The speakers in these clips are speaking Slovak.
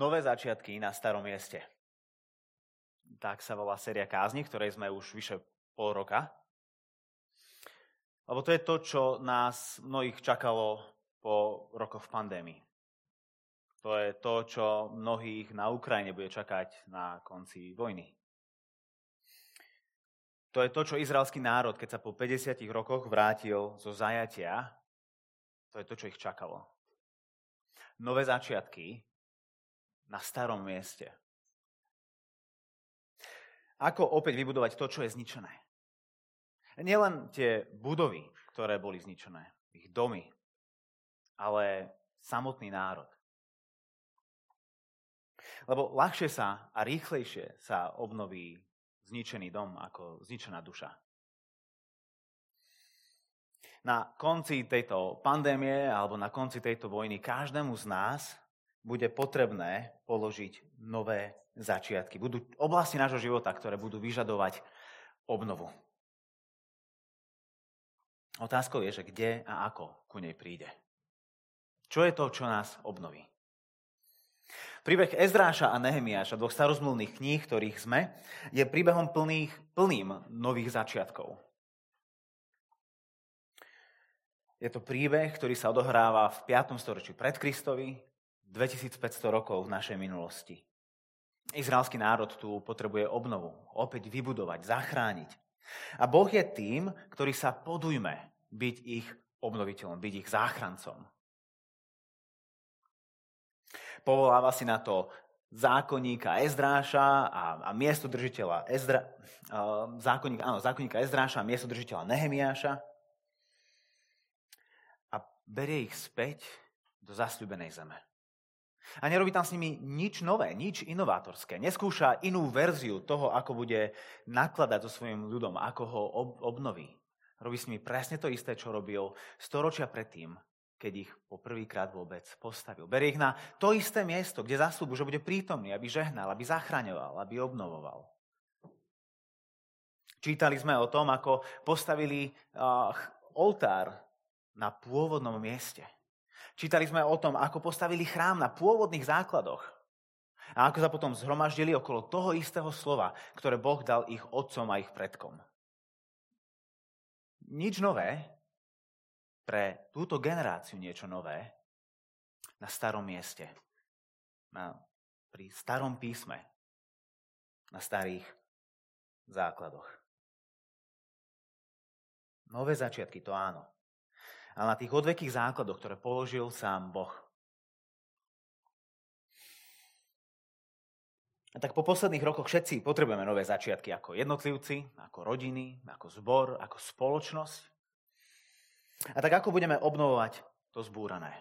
Nové začiatky na starom mieste. Tak sa volá séria kázni, ktorej sme už vyše pol roka. Lebo to je to, čo nás mnohých čakalo po rokoch pandémii. To je to, čo mnohých na Ukrajine bude čakať na konci vojny. To je to, čo izraelský národ, keď sa po 50 rokoch vrátil zo zajatia, to je to, čo ich čakalo. Nové začiatky na starom mieste. Ako opäť vybudovať to, čo je zničené? Nielen tie budovy, ktoré boli zničené, ich domy, ale samotný národ. Lebo ľahšie sa a rýchlejšie sa obnoví zničený dom ako zničená duša. Na konci tejto pandémie alebo na konci tejto vojny každému z nás bude potrebné položiť nové začiatky. Budú oblasti nášho života, ktoré budú vyžadovať obnovu. Otázkou je, že kde a ako ku nej príde. Čo je to, čo nás obnoví? Príbeh Ezráša a Nehemiáša, dvoch starozmluvných kníh, ktorých sme, je príbehom plných, plným nových začiatkov. Je to príbeh, ktorý sa odohráva v 5. storočí pred Kristovi, 2500 rokov v našej minulosti. Izraelský národ tu potrebuje obnovu, opäť vybudovať, zachrániť. A Boh je tým, ktorý sa podujme byť ich obnoviteľom, byť ich záchrancom. Povoláva si na to zákonníka Ezdráša a, a miestodržiteľa Ezdra, uh, zákonníka, áno, zákonníka Ezdráša a miestodržiteľa Nehemiáša a berie ich späť do zasľubenej zeme. A nerobí tam s nimi nič nové, nič inovátorské. Neskúša inú verziu toho, ako bude nakladať so svojím ľudom, ako ho ob- obnoví. Robí s nimi presne to isté, čo robil storočia predtým, keď ich po prvýkrát vôbec postavil. Berie ich na to isté miesto, kde zaslúbu, že bude prítomný, aby žehnal, aby zachraňoval, aby obnovoval. Čítali sme o tom, ako postavili uh, oltár na pôvodnom mieste. Čítali sme o tom, ako postavili chrám na pôvodných základoch. A ako sa potom zhromaždili okolo toho istého slova, ktoré Boh dal ich otcom a ich predkom. Nič nové, pre túto generáciu niečo nové, na starom mieste, na, pri starom písme, na starých základoch. Nové začiatky, to áno ale na tých odvekých základoch, ktoré položil sám Boh. A tak po posledných rokoch všetci potrebujeme nové začiatky ako jednotlivci, ako rodiny, ako zbor, ako spoločnosť. A tak ako budeme obnovovať to zbúrané?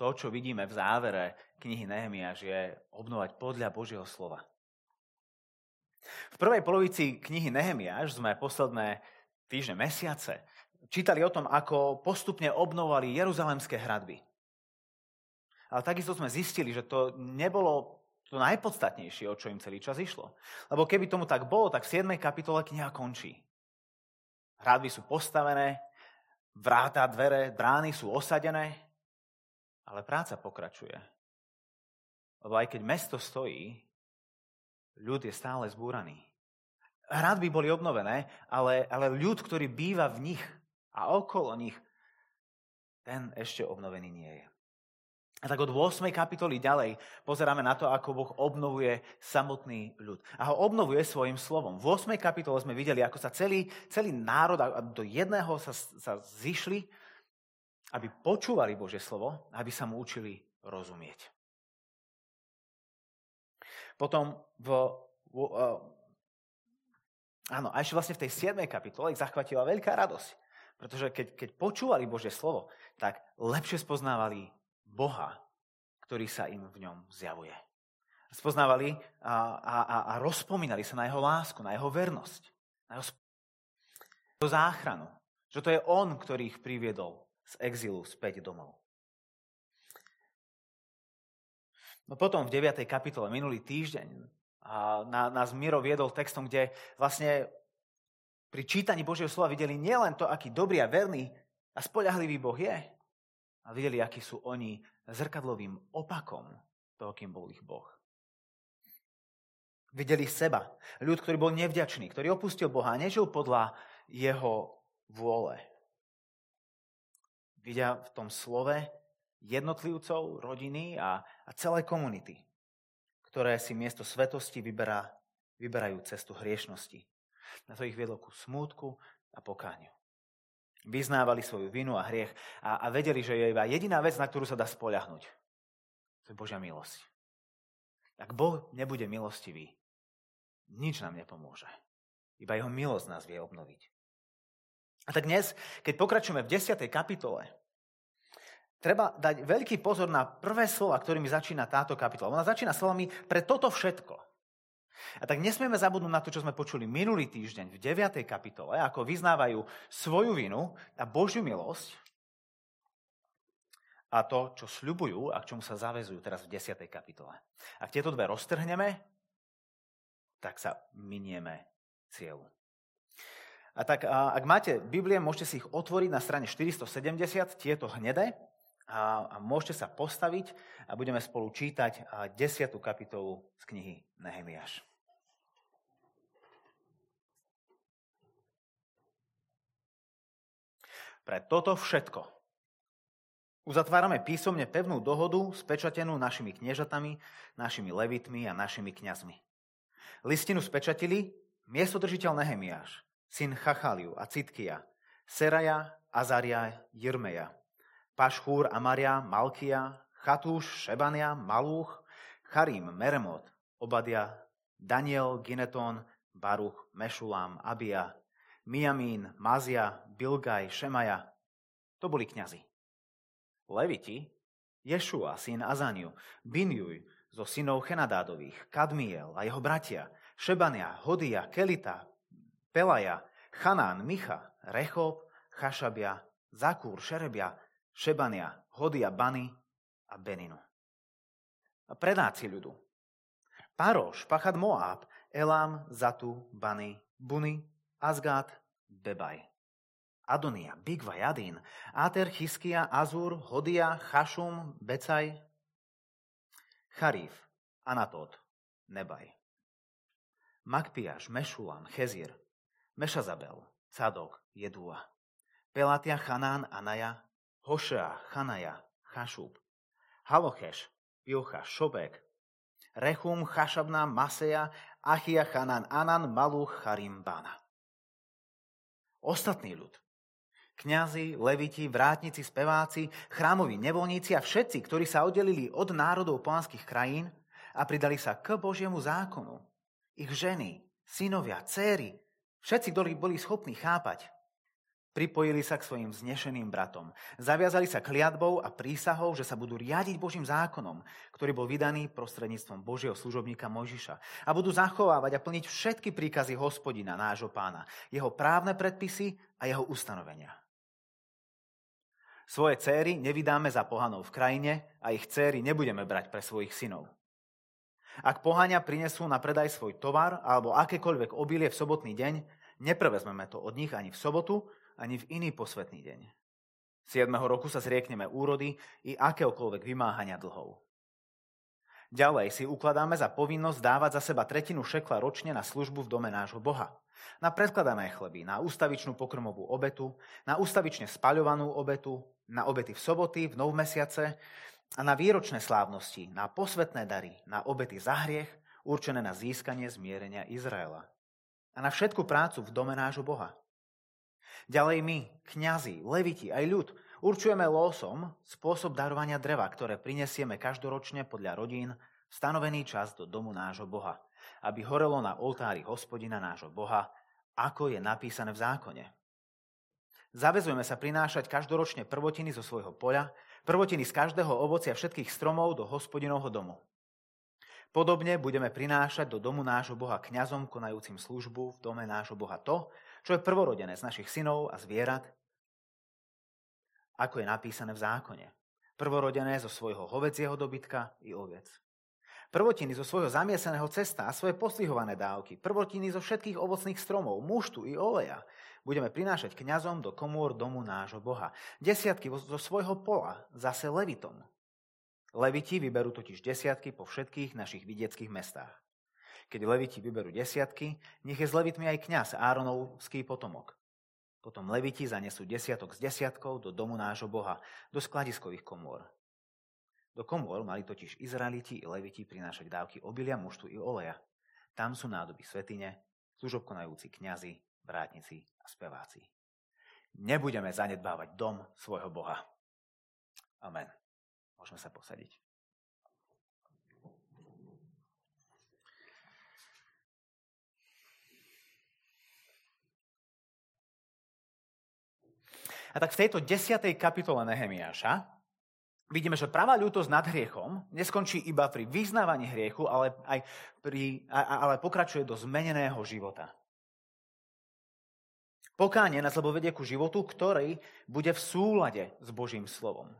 To, čo vidíme v závere knihy Nehemiáš, je obnovať podľa Božieho slova. V prvej polovici knihy Nehemiáš sme posledné týždne, mesiace čítali o tom, ako postupne obnovovali jeruzalemské hradby. Ale takisto sme zistili, že to nebolo to najpodstatnejšie, o čo im celý čas išlo. Lebo keby tomu tak bolo, tak v 7. kapitole kniha končí. Hradby sú postavené, vráta, dvere, brány sú osadené, ale práca pokračuje. Lebo aj keď mesto stojí, ľud je stále zbúraný. Hradby boli obnovené, ale, ale ľud, ktorý býva v nich, a okolo nich, ten ešte obnovený nie je. A tak od 8. kapitoly ďalej pozeráme na to, ako Boh obnovuje samotný ľud. A ho obnovuje svojim slovom. V 8. kapitole sme videli, ako sa celý, celý národ do jedného sa, sa zišli, aby počúvali Božie slovo, aby sa mu učili rozumieť. Potom v, v, uh, áno, a ešte vlastne v tej 7. kapitole ich zachvatila veľká radosť. Pretože keď, keď počúvali Božie slovo, tak lepšie spoznávali Boha, ktorý sa im v ňom zjavuje. Spoznávali a, a, a rozpomínali sa na jeho lásku, na jeho vernosť, na jeho, jeho záchranu. Že to je on, ktorý ich priviedol z exilu späť domov. No potom v 9. kapitole, minulý týždeň, a nás Miro viedol textom, kde vlastne pri čítaní Božieho slova videli nielen to, aký dobrý a verný a spoľahlivý Boh je, ale videli, akí sú oni zrkadlovým opakom toho, kým bol ich Boh. Videli seba. Ľud, ktorý bol nevďačný, ktorý opustil Boha a nežil podľa jeho vôle. Vidia v tom slove jednotlivcov, rodiny a, a celé komunity, ktoré si miesto svetosti vyberá, vyberajú cestu hriešnosti. Na to ich viedlo ku smútku a pokániu. Vyznávali svoju vinu a hriech a, a vedeli, že je iba jediná vec, na ktorú sa dá spoľahnúť. To je Božia milosť. Ak Boh nebude milostivý, nič nám nepomôže. Iba jeho milosť nás vie obnoviť. A tak dnes, keď pokračujeme v 10. kapitole, treba dať veľký pozor na prvé slova, ktorými začína táto kapitola. Ona začína slovami pre toto všetko. A tak nesmieme zabudnúť na to, čo sme počuli minulý týždeň v 9. kapitole, ako vyznávajú svoju vinu a Božiu milosť a to, čo sľubujú a k čomu sa zavezujú teraz v 10. kapitole. Ak tieto dve roztrhneme, tak sa minieme cieľu. A tak ak máte Biblie, môžete si ich otvoriť na strane 470, tieto hnedé, a, a môžete sa postaviť a budeme spolu čítať 10. kapitolu z knihy Nehemiáš. Pre toto všetko uzatvárame písomne pevnú dohodu spečatenú našimi kniežatami, našimi levitmi a našimi kňazmi. Listinu spečatili miestodržiteľ Nehemiáš, syn Chachaliu a Citkia, Seraja, Azaria, Jirmeja, Pašchúr, Amaria, Malkia, Chatúš, Šebania, Malúch, Charim, Meremot, Obadia, Daniel, Gineton, Baruch, Mešulám, Abia, Miamín, Mazia, Bilgaj, Šemaja. To boli kňazi. Leviti, Ješua, syn Azaniu, Binjuj, zo synov Chenadádových, Kadmiel a jeho bratia, Šebania, Hodia, Kelita, Pelaja, Chanán, Micha, Rechob, Chašabia, Zakúr, Šerebia, Šebania, Hodia, Bany a Beninu. Predáci ľudu. Paroš, Pachad Moab, Elám, Zatu, Bany, Buny, Azgát, Bebaj. Adonia, Bigva, Jadín, Áter, Chiskia, Azur, Hodia, Chašum, Becaj, Charif, Anatot, Nebaj. Makpiaš, Mešulam, Chezir, Mešazabel, Cadok, Jedua. Pelatia, Chanán, Anaja, Hošea, Chanaja, Chašub, Halocheš, Pilcha, Šobek, Rechum, Chašabná, Maseja, Achia, Chanan, Anan, Maluch, Charim, Bana. Ostatný ľud. Kňazi, leviti, vrátnici, speváci, chrámoví nevolníci a všetci, ktorí sa oddelili od národov polanských krajín a pridali sa k Božiemu zákonu. Ich ženy, synovia, céry, všetci, ktorí boli schopní chápať, Pripojili sa k svojim vznešeným bratom. Zaviazali sa kliatbou a prísahou, že sa budú riadiť Božím zákonom, ktorý bol vydaný prostredníctvom Božieho služobníka Mojžiša. A budú zachovávať a plniť všetky príkazy hospodina, nášho pána, jeho právne predpisy a jeho ustanovenia. Svoje céry nevydáme za pohanov v krajine a ich céry nebudeme brať pre svojich synov. Ak pohania prinesú na predaj svoj tovar alebo akékoľvek obilie v sobotný deň, neprevezmeme to od nich ani v sobotu, ani v iný posvetný deň. 7. roku sa zriekneme úrody i akéhokoľvek vymáhania dlhov. Ďalej si ukladáme za povinnosť dávať za seba tretinu šekla ročne na službu v dome nášho Boha. Na predkladané chleby, na ústavičnú pokrmovú obetu, na ústavične spaľovanú obetu, na obety v soboty, v nov mesiace a na výročné slávnosti, na posvetné dary, na obety za hriech, určené na získanie zmierenia Izraela. A na všetku prácu v dome nášho Boha. Ďalej my, kňazi, leviti, aj ľud, určujeme losom spôsob darovania dreva, ktoré prinesieme každoročne podľa rodín stanovený čas do domu nášho Boha, aby horelo na oltári hospodina nášho Boha, ako je napísané v zákone. Zavezujeme sa prinášať každoročne prvotiny zo svojho poľa, prvotiny z každého ovocia všetkých stromov do hospodinovho domu. Podobne budeme prinášať do domu nášho Boha kňazom konajúcim službu v dome nášho Boha to, čo je prvorodené z našich synov a zvierat, ako je napísané v zákone. Prvorodené zo svojho hovedzieho dobytka i ovec. Prvotiny zo svojho zamieseného cesta a svoje poslihované dávky. Prvotiny zo všetkých ovocných stromov, muštu i oleja. Budeme prinášať kňazom do komôr domu nášho Boha. Desiatky zo svojho pola, zase levitom. Leviti vyberú totiž desiatky po všetkých našich vidieckých mestách. Keď leviti vyberú desiatky, nech je s levitmi aj kňaz Áronovský potomok. Potom leviti zanesú desiatok s desiatkou do domu nášho Boha, do skladiskových komôr. Do komôr mali totiž Izraeliti i leviti prinášať dávky obilia, muštu i oleja. Tam sú nádoby svetine, služobkonajúci kňazi, vrátnici a speváci. Nebudeme zanedbávať dom svojho Boha. Amen. Môžeme sa posadiť. A tak v tejto desiatej kapitole Nehemiáša vidíme, že pravá ľútosť nad hriechom neskončí iba pri vyznávaní hriechu, ale, aj pri, ale pokračuje do zmeneného života. Pokánie nás lebo vedie ku životu, ktorý bude v súlade s Božím slovom.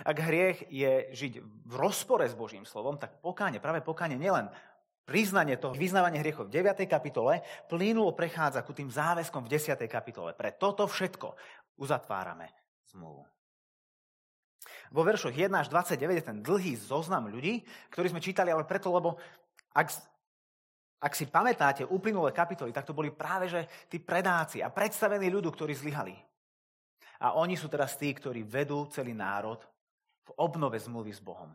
Ak hriech je žiť v rozpore s Božím slovom, tak pokánie, práve pokánie nielen priznanie toho, vyznávanie hriechov v 9. kapitole, plynulo prechádza ku tým záväzkom v 10. kapitole. Pre toto všetko uzatvárame zmluvu. Vo veršoch 1 až 29 je ten dlhý zoznam ľudí, ktorý sme čítali, ale preto, lebo ak, ak si pamätáte uplynulé kapitoly, tak to boli práve že tí predáci a predstavení ľudu, ktorí zlyhali. A oni sú teraz tí, ktorí vedú celý národ v obnove zmluvy s Bohom.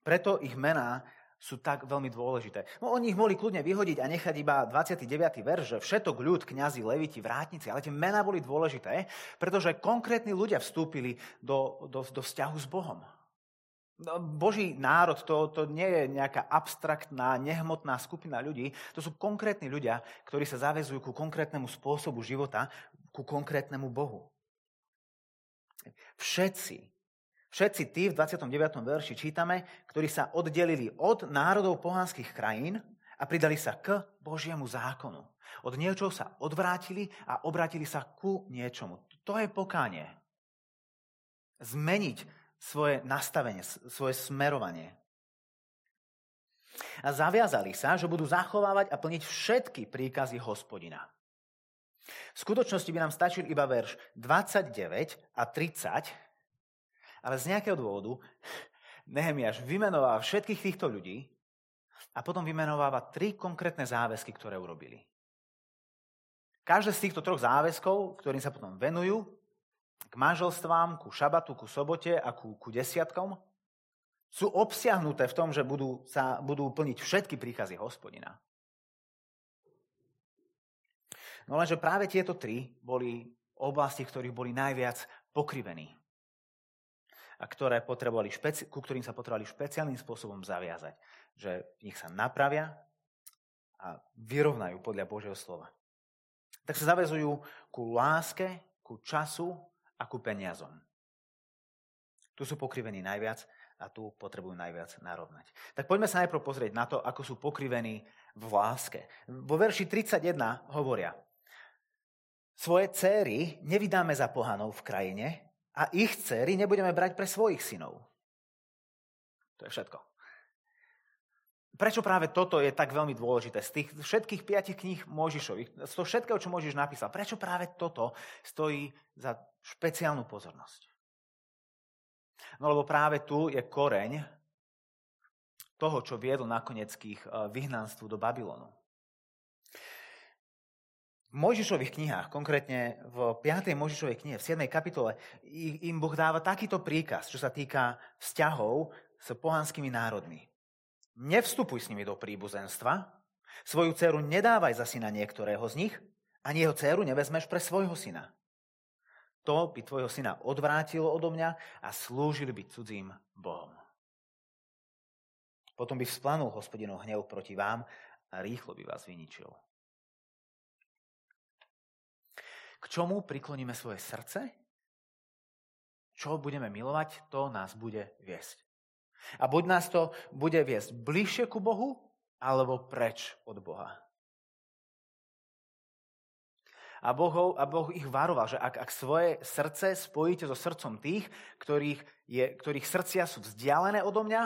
Preto ich mená sú tak veľmi dôležité. No oni ich mohli kľudne vyhodiť a nechať iba 29. verš, že všetok ľud, kňazi, leviti, vrátnici, ale tie mená boli dôležité, pretože konkrétni ľudia vstúpili do, do, do vzťahu s Bohom. No, Boží národ to, to nie je nejaká abstraktná, nehmotná skupina ľudí, to sú konkrétni ľudia, ktorí sa zavezujú ku konkrétnemu spôsobu života, ku konkrétnemu Bohu. Všetci Všetci tí v 29. verši čítame, ktorí sa oddelili od národov pohanských krajín a pridali sa k Božiemu zákonu. Od niečoho sa odvrátili a obrátili sa ku niečomu. To je pokánie. Zmeniť svoje nastavenie, svoje smerovanie. A zaviazali sa, že budú zachovávať a plniť všetky príkazy hospodina. V skutočnosti by nám stačil iba verš 29 a 30, ale z nejakého dôvodu Nehemiáš vymenováva všetkých týchto ľudí a potom vymenováva tri konkrétne záväzky, ktoré urobili. Každé z týchto troch záväzkov, ktorým sa potom venujú, k manželstvám, ku šabatu, ku sobote a ku, ku desiatkom, sú obsiahnuté v tom, že budú, sa, budú plniť všetky príkazy hospodina. No lenže práve tieto tri boli oblasti, ktorých boli najviac pokrivení a ktoré potrebovali špeci- ku ktorým sa potrebovali špeciálnym spôsobom zaviazať. Že nich sa napravia a vyrovnajú podľa Božieho slova. Tak sa zavezujú ku láske, ku času a ku peniazom. Tu sú pokrivení najviac a tu potrebujú najviac narovnať. Tak poďme sa najprv pozrieť na to, ako sú pokrivení v láske. Vo verši 31 hovoria, svoje céry nevydáme za pohanov v krajine, a ich dcery nebudeme brať pre svojich synov. To je všetko. Prečo práve toto je tak veľmi dôležité? Z tých všetkých piatich kníh Mojžišových, z toho všetkého, čo Mojžiš napísal, prečo práve toto stojí za špeciálnu pozornosť? No lebo práve tu je koreň toho, čo viedol nakoniec k ich eh, vyhnanstvu do Babylonu. Mojžišových knihách, konkrétne v 5. Mojžišovej knihe, v 7. kapitole, im Boh dáva takýto príkaz, čo sa týka vzťahov s pohanskými národmi. Nevstupuj s nimi do príbuzenstva, svoju dceru nedávaj za syna niektorého z nich, ani jeho dceru nevezmeš pre svojho syna. To by tvojho syna odvrátilo odo mňa a slúžili by cudzím Bohom. Potom by vzplanul hospodinov hnev proti vám a rýchlo by vás vyničil. K čomu prikloníme svoje srdce? Čo budeme milovať, to nás bude viesť. A buď nás to bude viesť bližšie ku Bohu, alebo preč od Boha. A boh, a boh ich varoval, že ak, ak svoje srdce spojíte so srdcom tých, ktorých, je, ktorých srdcia sú vzdialené odo mňa,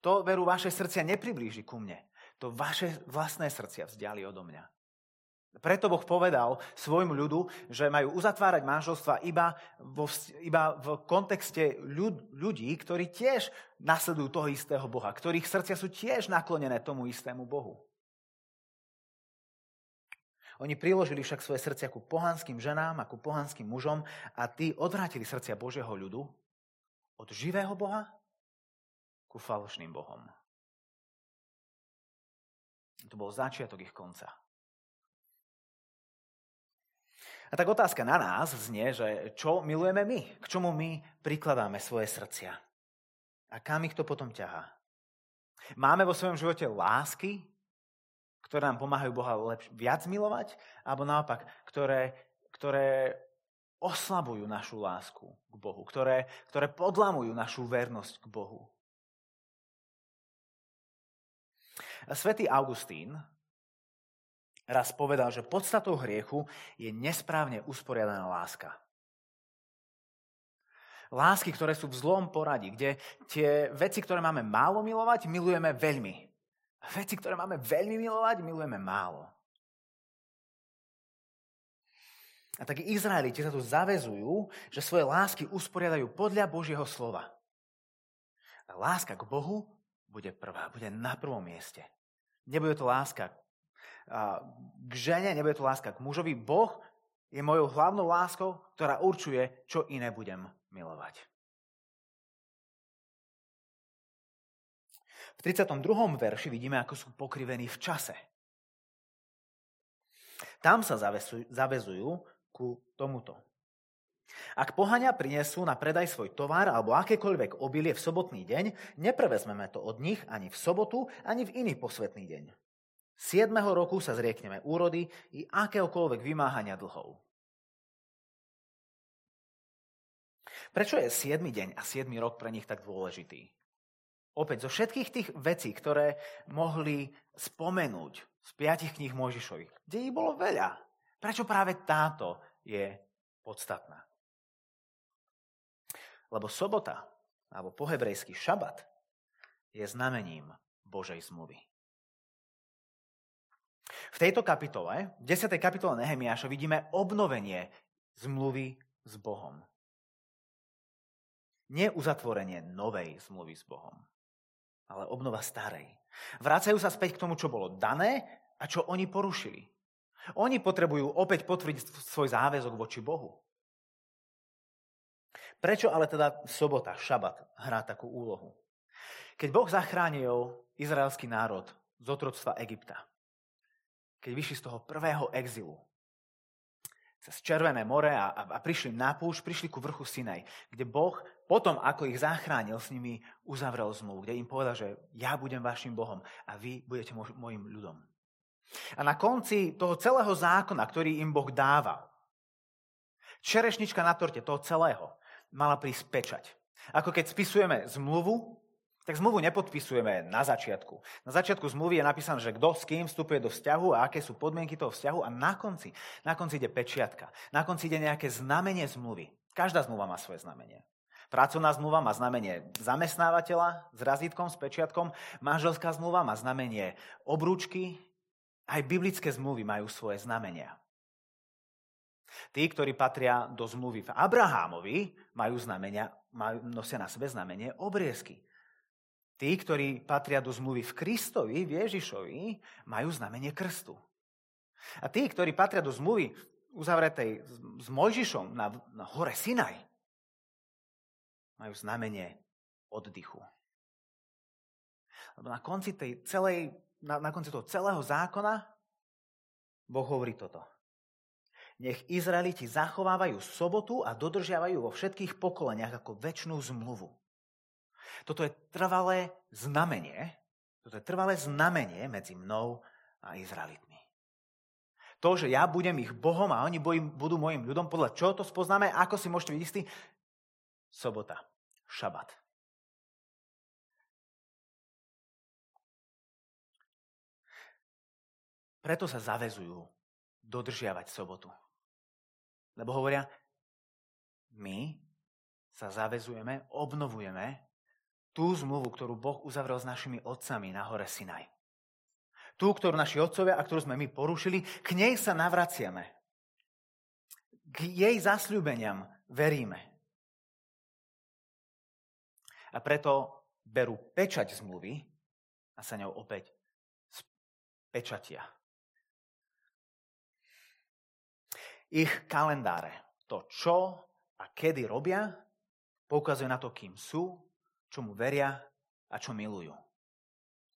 to veru vaše srdcia nepriblíži ku mne. To vaše vlastné srdcia vzdiali odo mňa. Preto Boh povedal svojmu ľudu, že majú uzatvárať manželstva iba, vo, iba v kontexte ľud, ľudí, ktorí tiež nasledujú toho istého Boha, ktorých srdcia sú tiež naklonené tomu istému Bohu. Oni priložili však svoje srdcia ku pohanským ženám a ku pohanským mužom a tí odvrátili srdcia Božieho ľudu od živého Boha ku falošným Bohom. To bol začiatok ich konca. A tak otázka na nás znie, že čo milujeme my? K čomu my prikladáme svoje srdcia? A kam ich to potom ťahá? Máme vo svojom živote lásky, ktoré nám pomáhajú Boha lepš- viac milovať, alebo naopak, ktoré, ktoré oslabujú našu lásku k Bohu, ktoré, ktoré podlamujú našu vernosť k Bohu. A svätý Augustín raz povedal, že podstatou hriechu je nesprávne usporiadaná láska. Lásky, ktoré sú v zlom poradí, kde tie veci, ktoré máme málo milovať, milujeme veľmi. Veci, ktoré máme veľmi milovať, milujeme málo. A tak Izraeliti sa tu zavezujú, že svoje lásky usporiadajú podľa Božieho slova. A láska k Bohu bude prvá, bude na prvom mieste. Nebude to láska k žene, nebude to láska k mužovi. Boh je mojou hlavnou láskou, ktorá určuje, čo iné budem milovať. V 32. verši vidíme, ako sú pokrivení v čase. Tam sa zavezujú ku tomuto. Ak pohania prinesú na predaj svoj tovar alebo akékoľvek obilie v sobotný deň, neprevezmeme to od nich ani v sobotu, ani v iný posvetný deň. 7. roku sa zriekneme úrody i akéhokoľvek vymáhania dlhov. Prečo je 7. deň a 7. rok pre nich tak dôležitý? Opäť, zo všetkých tých vecí, ktoré mohli spomenúť z piatich kníh Možišových, kde ich bolo veľa, prečo práve táto je podstatná? Lebo sobota, alebo po hebrejsky šabat, je znamením Božej zmluvy. V tejto kapitole, v 10. kapitole Nehemiáša, vidíme obnovenie zmluvy s Bohom. Nie uzatvorenie novej zmluvy s Bohom, ale obnova starej. Vracajú sa späť k tomu, čo bolo dané a čo oni porušili. Oni potrebujú opäť potvrdiť svoj záväzok voči Bohu. Prečo ale teda sobota, šabat hrá takú úlohu? Keď Boh zachránil izraelský národ z otroctva Egypta, keď vyšli z toho prvého exilu, cez Červené more a, a, a prišli na púšť, prišli ku vrchu Sinaj, kde Boh potom, ako ich zachránil, s nimi uzavrel zmluvu, kde im povedal, že ja budem vašim Bohom a vy budete môjim ľudom. A na konci toho celého zákona, ktorý im Boh dával, čerešnička na torte toho celého, mala prísť pečať. Ako keď spisujeme zmluvu, tak zmluvu nepodpisujeme na začiatku. Na začiatku zmluvy je napísané, že kto s kým vstupuje do vzťahu a aké sú podmienky toho vzťahu a na konci, na konci ide pečiatka. Na konci ide nejaké znamenie zmluvy. Každá zmluva má svoje znamenie. Pracovná zmluva má znamenie zamestnávateľa s razítkom, s pečiatkom. Manželská zmluva má znamenie obrúčky. Aj biblické zmluvy majú svoje znamenia. Tí, ktorí patria do zmluvy v Abrahámovi, majú znamenia, majú, nosia na sebe znamenie obriezky. Tí, ktorí patria do zmluvy v Kristovi, v Ježišovi, majú znamenie krstu. A tí, ktorí patria do zmluvy uzavretej s Mojžišom na, na hore Sinaj, majú znamenie oddychu. Lebo na konci, tej celej, na, na konci toho celého zákona Boh hovorí toto. Nech Izraeliti zachovávajú sobotu a dodržiavajú vo všetkých pokoleniach ako väčšnú zmluvu. Toto je trvalé znamenie, toto je trvalé znamenie medzi mnou a Izraelitmi. To, že ja budem ich Bohom a oni budú môjim ľudom, podľa čoho to spoznáme, ako si môžete byť? Sobota, šabat. Preto sa zavezujú dodržiavať sobotu. Lebo hovoria, my sa zavezujeme, obnovujeme tú zmluvu, ktorú Boh uzavrel s našimi otcami na hore Sinaj. Tú, ktorú naši otcovia a ktorú sme my porušili, k nej sa navraciame. K jej zasľúbeniam veríme. A preto berú pečať zmluvy a sa ňou opäť pečatia. Ich kalendáre, to čo a kedy robia, poukazuje na to, kým sú, čomu veria a čo milujú.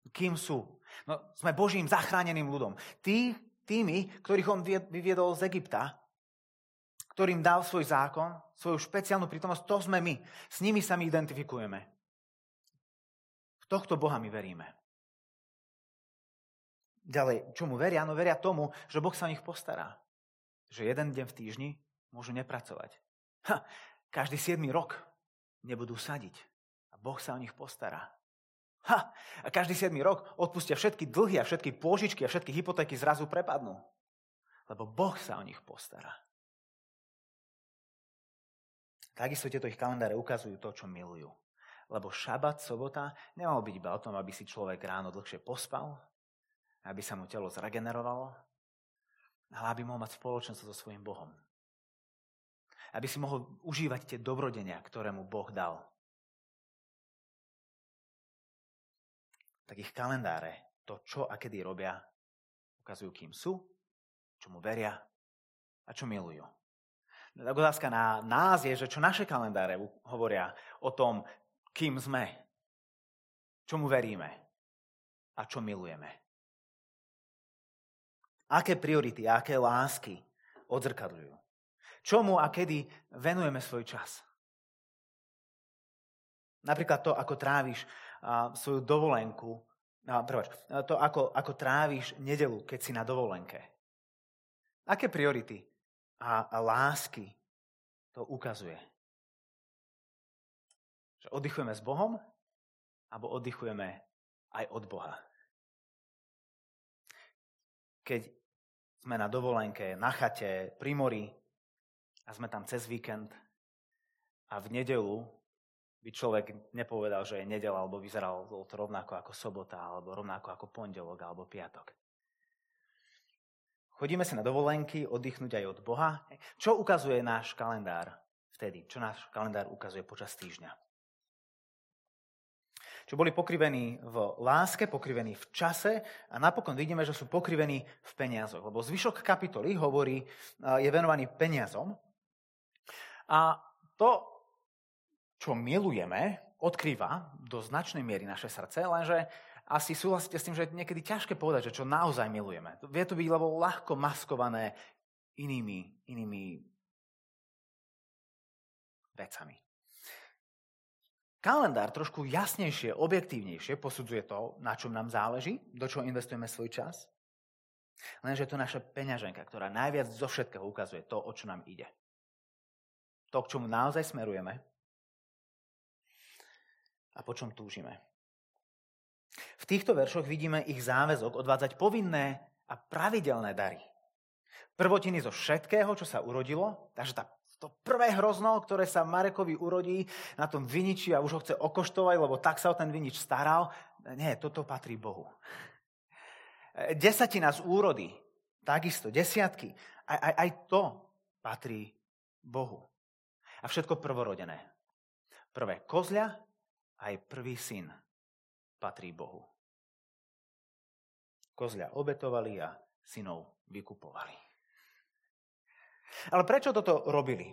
Kým sú? No, sme Božím zachráneným ľudom. Tí, tými, ktorých on vyviedol z Egypta, ktorým dal svoj zákon, svoju špeciálnu prítomnosť, to sme my. S nimi sa my identifikujeme. V tohto Boha my veríme. Ďalej, čomu veria? No veria tomu, že Boh sa o nich postará. Že jeden deň v týždni môžu nepracovať. Ha, každý 7 rok nebudú sadiť. Boh sa o nich postará. Ha, a každý 7 rok odpustia všetky dlhy a všetky pôžičky a všetky hypotéky zrazu prepadnú. Lebo Boh sa o nich postará. Takisto tieto ich kalendáre ukazujú to, čo milujú. Lebo šabat, sobota, nemal byť iba o tom, aby si človek ráno dlhšie pospal, aby sa mu telo zregenerovalo, ale aby mohol mať spoločnosť so svojím Bohom. Aby si mohol užívať tie dobrodenia, ktoré mu Boh dal. Tak ich kalendáre, to čo a kedy robia, ukazujú, kým sú, čomu veria a čo milujú. Tak otázka na nás je, že čo naše kalendáre hovoria o tom, kým sme, čomu veríme a čo milujeme. Aké priority, aké lásky odzrkadľujú. Čomu a kedy venujeme svoj čas. Napríklad to, ako tráviš svoju dovolenku, prváč, to ako, ako tráviš nedelu, keď si na dovolenke. Aké priority a, a lásky to ukazuje? Že oddychujeme s Bohom, alebo oddychujeme aj od Boha. Keď sme na dovolenke, na chate, pri mori a sme tam cez víkend a v nedelu by človek nepovedal, že je nedel, alebo vyzeral to rovnako ako sobota, alebo rovnako ako pondelok, alebo piatok. Chodíme sa na dovolenky, oddychnúť aj od Boha. Čo ukazuje náš kalendár vtedy? Čo náš kalendár ukazuje počas týždňa? Čo boli pokrivení v láske, pokrivení v čase a napokon vidíme, že sú pokrivení v peniazoch. Lebo zvyšok kapitoly hovorí, je venovaný peniazom. A to čo milujeme, odkrýva do značnej miery naše srdce, lenže asi súhlasíte s tým, že je niekedy ťažké povedať, že čo naozaj milujeme. Vie to byť lebo ľahko maskované inými, inými vecami. Kalendár trošku jasnejšie, objektívnejšie posudzuje to, na čom nám záleží, do čoho investujeme svoj čas. Lenže je to naša peňaženka, ktorá najviac zo všetkého ukazuje to, o čo nám ide. To, k čomu naozaj smerujeme a po čom túžime. V týchto veršoch vidíme ich záväzok odvádzať povinné a pravidelné dary. Prvotiny zo všetkého, čo sa urodilo, takže tá, to prvé hrozno, ktoré sa Marekovi urodí, na tom viniči a už ho chce okoštovať, lebo tak sa o ten vinič staral. Nie, toto patrí Bohu. Desatina z úrody, takisto, desiatky, aj, aj, aj to patrí Bohu. A všetko prvorodené. Prvé kozľa aj prvý syn patrí Bohu. Kozľa obetovali a synov vykupovali. Ale prečo toto robili?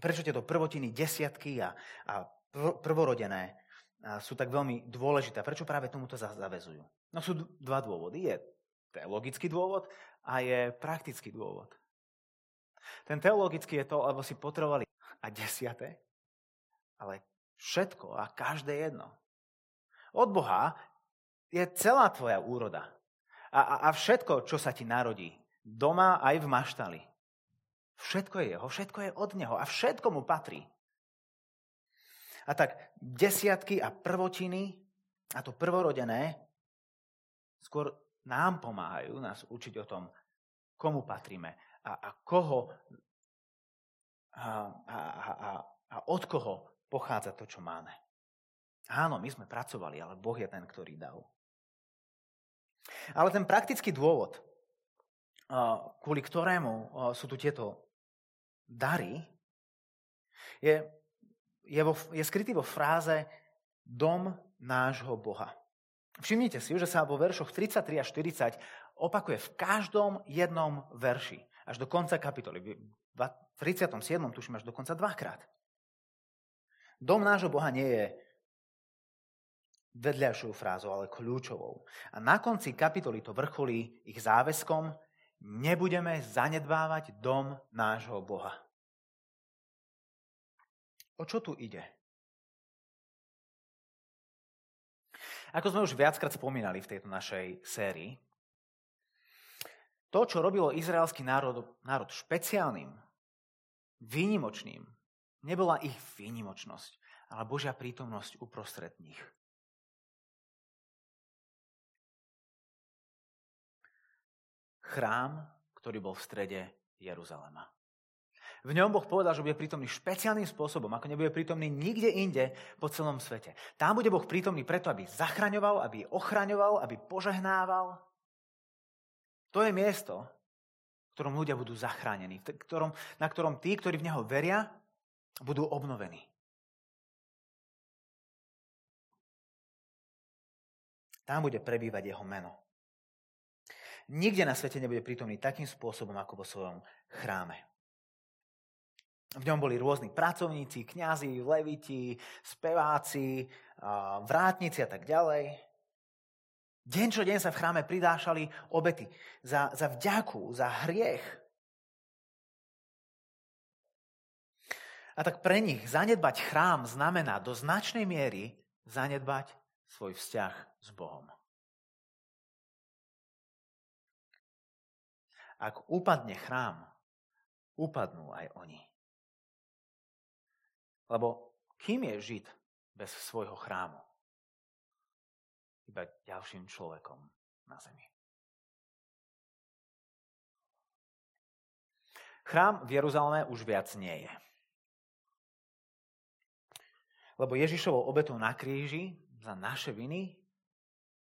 Prečo tieto prvotiny, desiatky a, a prvorodené sú tak veľmi dôležité? Prečo práve tomuto zavezujú? No sú dva dôvody. Je teologický dôvod a je praktický dôvod. Ten teologický je to, lebo si potrebovali a desiate, ale Všetko a každé jedno. Od Boha je celá tvoja úroda. A, a, a všetko, čo sa ti narodí, doma aj v maštali. Všetko je jeho, všetko je od neho a všetko mu patrí. A tak desiatky a prvotiny a to prvorodené skôr nám pomáhajú nás učiť o tom, komu patríme a, a koho a, a, a, a od koho pochádza to, čo máme. Áno, my sme pracovali, ale Boh je ten, ktorý dal. Ale ten praktický dôvod, kvôli ktorému sú tu tieto dary, je, je, vo, je skrytý vo fráze dom nášho Boha. Všimnite si, že sa vo veršoch 33 a 40 opakuje v každom jednom verši. Až do konca kapitoly. V 37. tuším až do konca dvakrát. Dom nášho Boha nie je vedľajšou frázou, ale kľúčovou. A na konci kapitoly to vrcholí ich záväzkom, nebudeme zanedbávať dom nášho Boha. O čo tu ide? Ako sme už viackrát spomínali v tejto našej sérii, to, čo robilo izraelský národ, národ špeciálnym, výnimočným, nebola ich výnimočnosť, ale Božia prítomnosť uprostred nich. Chrám, ktorý bol v strede Jeruzalema. V ňom Boh povedal, že bude prítomný špeciálnym spôsobom, ako nebude prítomný nikde inde po celom svete. Tam bude Boh prítomný preto, aby zachraňoval, aby ochraňoval, aby požehnával. To je miesto, v ktorom ľudia budú zachránení, v ktorom, na ktorom tí, ktorí v Neho veria, budú obnovení. Tam bude prebývať jeho meno. Nikde na svete nebude prítomný takým spôsobom, ako vo svojom chráme. V ňom boli rôzni pracovníci, kňazi, leviti, speváci, vrátnici a tak ďalej. Deň čo deň sa v chráme pridášali obety za, za vďaku, za hriech. A tak pre nich zanedbať chrám znamená do značnej miery zanedbať svoj vzťah s Bohom. Ak upadne chrám, upadnú aj oni. Lebo kým je Žid bez svojho chrámu? Iba ďalším človekom na zemi. Chrám v Jeruzaleme už viac nie je. Lebo Ježišovou obetou na kríži za naše viny,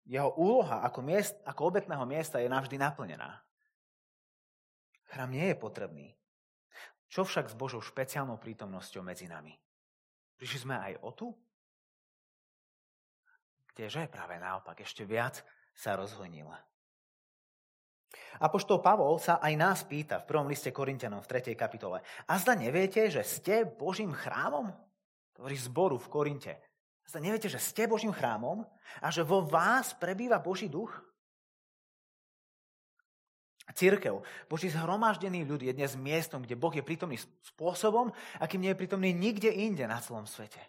jeho úloha ako, miest, ako obetného miesta je navždy naplnená. Chrám nie je potrebný. Čo však s Božou špeciálnou prítomnosťou medzi nami? Prišli sme aj o tu? Kdeže? Práve naopak, ešte viac sa rozhojnila. Apoštol Pavol sa aj nás pýta v prvom liste Korintianom v 3. kapitole. A zda neviete, že ste Božím chrámom? Hovorí zboru v Korinte. Zda neviete, že ste Božím chrámom a že vo vás prebýva Boží duch? Církev, Boží zhromaždený ľud je dnes miestom, kde Boh je prítomný spôsobom, akým nie je prítomný nikde inde na celom svete.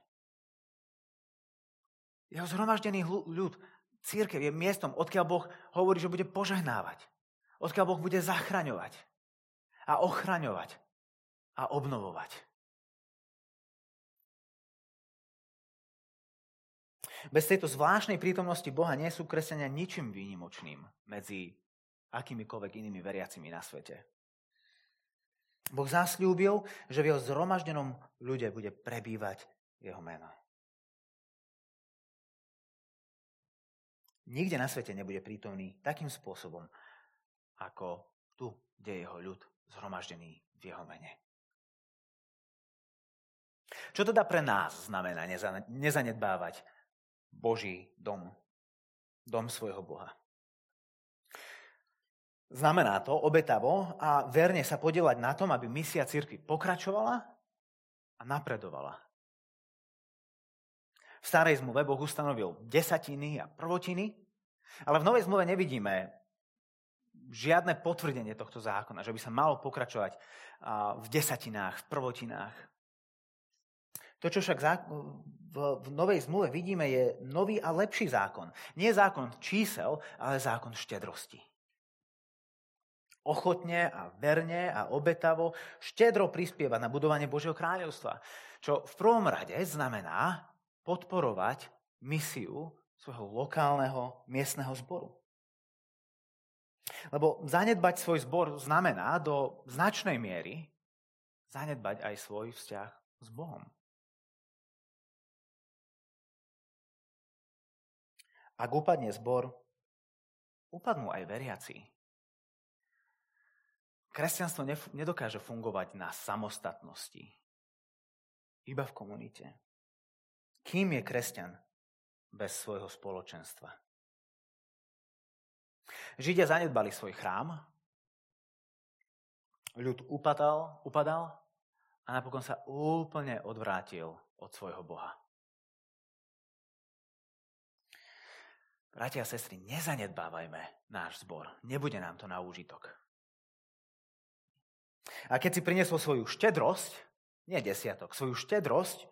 Jeho zhromaždený ľud, církev je miestom, odkiaľ Boh hovorí, že bude požehnávať. Odkiaľ Boh bude zachraňovať a ochraňovať a obnovovať. Bez tejto zvláštnej prítomnosti Boha nie sú kresťania ničím výnimočným medzi akýmikoľvek inými veriacimi na svete. Boh zasľúbil, že v jeho zhromaždenom ľude bude prebývať jeho meno. Nikde na svete nebude prítomný takým spôsobom, ako tu, kde je jeho ľud zhromaždený v jeho mene. Čo teda pre nás znamená nezanedbávať Boží dom, dom svojho Boha? Znamená to obetavo a verne sa podielať na tom, aby misia církvy pokračovala a napredovala. V starej zmluve Boh ustanovil desatiny a prvotiny, ale v novej zmluve nevidíme žiadne potvrdenie tohto zákona, že by sa malo pokračovať v desatinách, v prvotinách. To, čo však v novej zmluve vidíme, je nový a lepší zákon. Nie zákon čísel, ale zákon štedrosti ochotne a verne a obetavo štedro prispieva na budovanie Božieho kráľovstva. Čo v prvom rade znamená podporovať misiu svojho lokálneho miestneho zboru. Lebo zanedbať svoj zbor znamená do značnej miery zanedbať aj svoj vzťah s Bohom. Ak upadne zbor, upadnú aj veriaci. Kresťanstvo nedokáže fungovať na samostatnosti, iba v komunite. Kým je kresťan bez svojho spoločenstva? Židia zanedbali svoj chrám, ľud upadal, upadal a napokon sa úplne odvrátil od svojho Boha. Bratia a sestry, nezanedbávajme náš zbor. Nebude nám to na úžitok. A keď si priniesol svoju štedrosť, nie desiatok, svoju štedrosť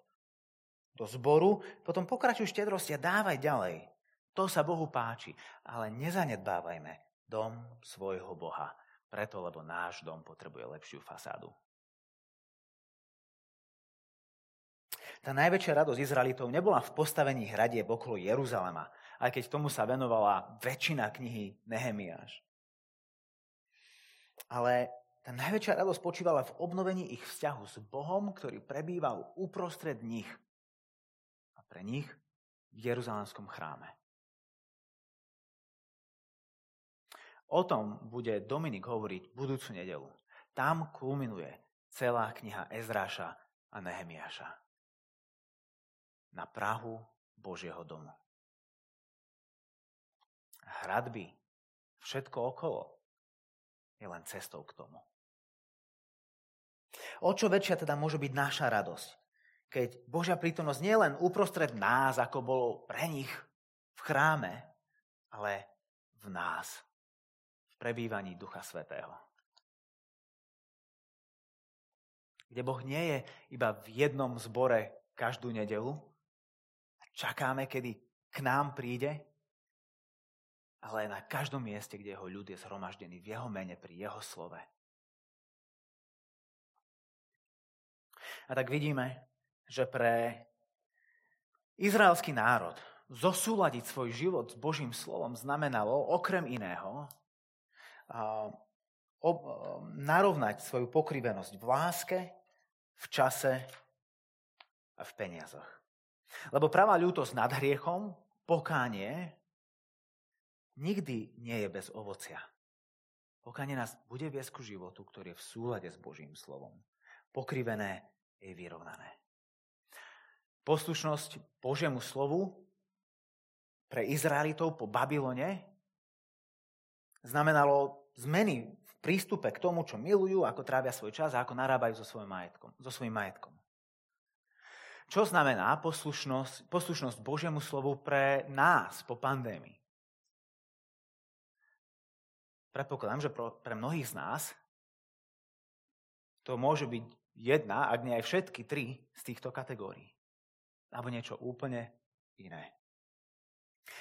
do zboru, potom pokračuj štedrosť a dávaj ďalej. To sa Bohu páči, ale nezanedbávajme dom svojho Boha. Preto, lebo náš dom potrebuje lepšiu fasádu. Tá najväčšia radosť Izraelitov nebola v postavení hradieb okolo Jeruzalema, aj keď tomu sa venovala väčšina knihy Nehemiáš. Ale tá najväčšia radosť spočívala v obnovení ich vzťahu s Bohom, ktorý prebýval uprostred nich a pre nich v Jeruzalemskom chráme. O tom bude Dominik hovoriť budúcu nedelu. Tam kulminuje celá kniha Ezráša a Nehemiáša na Prahu Božieho domu. Hradby, všetko okolo je len cestou k tomu. O čo väčšia teda môže byť naša radosť, keď Božia prítomnosť nie len uprostred nás, ako bolo pre nich v chráme, ale v nás, v prebývaní Ducha Svetého. Kde Boh nie je iba v jednom zbore každú nedelu, čakáme, kedy k nám príde, ale aj na každom mieste, kde jeho ľud je zhromaždený v jeho mene pri jeho slove. A tak vidíme, že pre izraelský národ zosúľadiť svoj život s Božím slovom znamenalo okrem iného narovnať svoju pokrivenosť v láske, v čase a v peniazoch. Lebo pravá ľútosť nad hriechom, pokánie, nikdy nie je bez ovocia. Pokánie nás bude viesť ku životu, ktorý je v súlade s Božím slovom. Pokrivené je vyrovnané. Poslušnosť Božiemu slovu pre Izraelitov po Babylone znamenalo zmeny v prístupe k tomu, čo milujú, ako trávia svoj čas a ako narábajú so svojím majetkom. So svojím majetkom. Čo znamená poslušnosť, poslušnosť Božiemu slovu pre nás po pandémii? Predpokladám, že pre mnohých z nás to môže byť jedna, ak nie aj všetky tri z týchto kategórií. Alebo niečo úplne iné.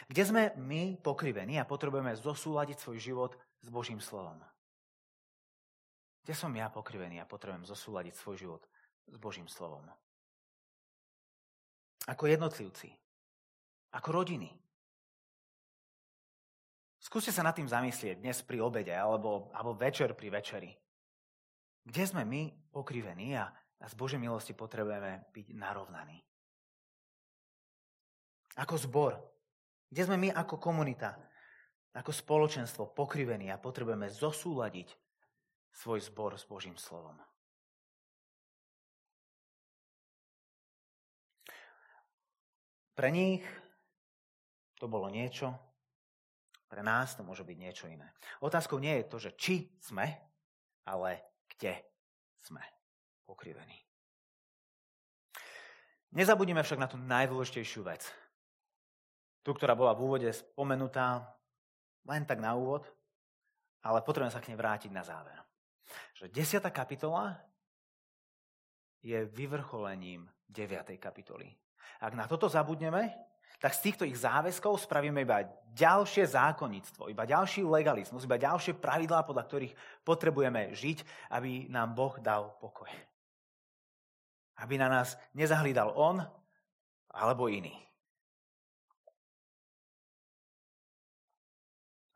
Kde sme my pokrivení a potrebujeme zosúľadiť svoj život s Božím slovom? Kde som ja pokrivený a potrebujem zosúľadiť svoj život s Božím slovom? Ako jednotlivci. Ako rodiny. Skúste sa nad tým zamyslieť dnes pri obede alebo, alebo večer pri večeri. Kde sme my pokrivení a, a z Božej milosti potrebujeme byť narovnaní. Ako zbor. Kde sme my ako komunita, ako spoločenstvo pokrivení a potrebujeme zosúľadiť svoj zbor s Božím slovom. Pre nich to bolo niečo, pre nás to môže byť niečo iné. Otázkou nie je to, že či sme, ale kde sme pokrivení. Nezabudíme však na tú najdôležitejšiu vec. Tu, ktorá bola v úvode spomenutá len tak na úvod, ale potrebujeme sa k nej vrátiť na záver. Že 10. kapitola je vyvrcholením 9. kapitoly. Ak na toto zabudneme, tak z týchto ich záväzkov spravíme iba ďalšie zákonníctvo, iba ďalší legalizmus, iba ďalšie pravidlá, podľa ktorých potrebujeme žiť, aby nám Boh dal pokoj. Aby na nás nezahlídal On alebo iný.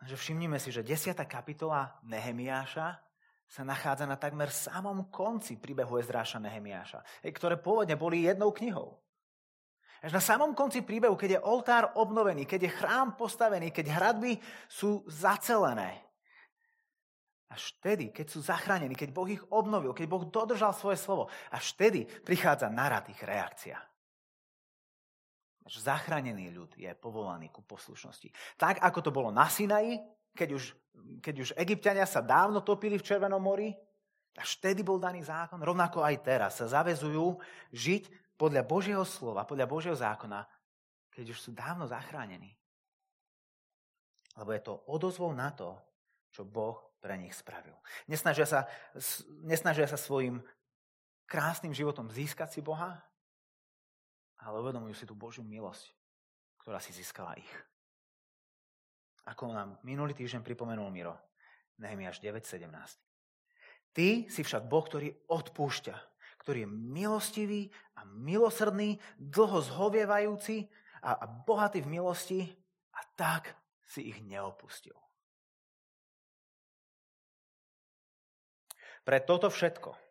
Že všimnime si, že 10. kapitola Nehemiáša sa nachádza na takmer samom konci príbehu Ezdráša Nehemiáša, ktoré pôvodne boli jednou knihou. Až na samom konci príbehu, keď je oltár obnovený, keď je chrám postavený, keď hradby sú zacelené, až vtedy, keď sú zachránení, keď Boh ich obnovil, keď Boh dodržal svoje slovo, až vtedy prichádza narad ich reakcia. Až zachránený ľud je povolaný ku poslušnosti. Tak, ako to bolo na Sinaji, keď už, keď už egyptiania sa dávno topili v Červenom mori, až vtedy bol daný zákon. Rovnako aj teraz sa zavezujú žiť podľa Božieho slova, podľa Božieho zákona, keď už sú dávno zachránení. Lebo je to odozvou na to, čo Boh pre nich spravil. Nesnažia sa, nesnažia sa svojim krásnym životom získať si Boha, ale uvedomujú si tú Božiu milosť, ktorá si získala ich. Ako nám minulý týždeň pripomenul Miro, Nehemiáš 9.17. Ty si však Boh, ktorý odpúšťa, ktorý je milostivý a milosrdný, dlho zhovievajúci a, a bohatý v milosti a tak si ich neopustil. Pre toto všetko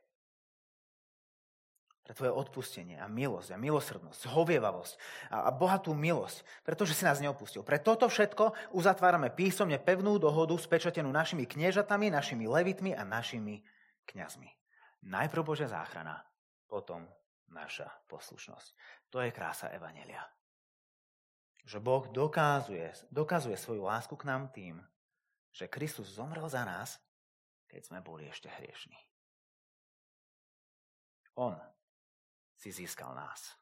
pre tvoje odpustenie a milosť a milosrdnosť, zhovievavosť a, a bohatú milosť, pretože si nás neopustil. Pre toto všetko uzatvárame písomne pevnú dohodu spečatenú našimi kniežatami, našimi levitmi a našimi kňazmi. Najprv Božia záchrana, potom naša poslušnosť. To je krása Evanelia. Že Boh dokazuje, dokazuje svoju lásku k nám tým, že Kristus zomrel za nás, keď sme boli ešte hriešní. On si získal nás.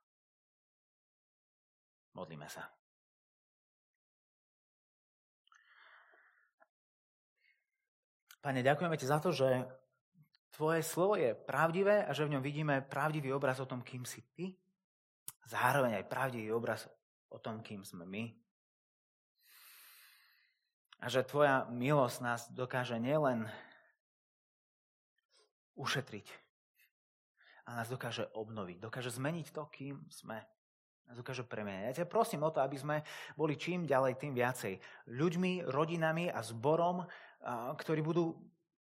Modlíme sa. Pane, ďakujeme ti za to, že tvoje slovo je pravdivé a že v ňom vidíme pravdivý obraz o tom, kým si ty. Zároveň aj pravdivý obraz o tom, kým sme my. A že tvoja milosť nás dokáže nielen ušetriť, a nás dokáže obnoviť, dokáže zmeniť to, kým sme. Nás dokáže premeniť. Ja ťa prosím o to, aby sme boli čím ďalej, tým viacej ľuďmi, rodinami a zborom, ktorí budú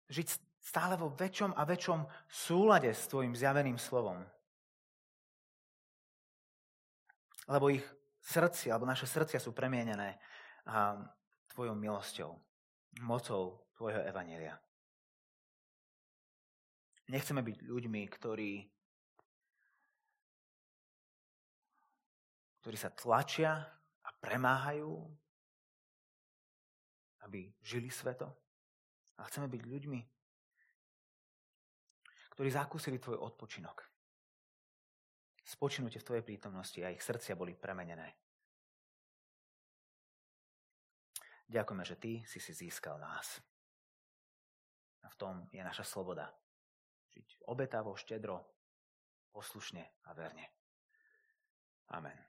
žiť stále vo väčšom a väčšom súlade s tvojim zjaveným slovom. Lebo ich srdcia, alebo naše srdcia sú premienené tvojou milosťou, mocou tvojho evanelia. Nechceme byť ľuďmi, ktorí ktorí sa tlačia a premáhajú, aby žili sveto. A chceme byť ľuďmi, ktorí zakúsili tvoj odpočinok. Spočinutie v tvojej prítomnosti a ich srdcia boli premenené. Ďakujeme, že ty si si získal nás. A v tom je naša sloboda. Žiť obetavo, štedro, poslušne a verne. Amen.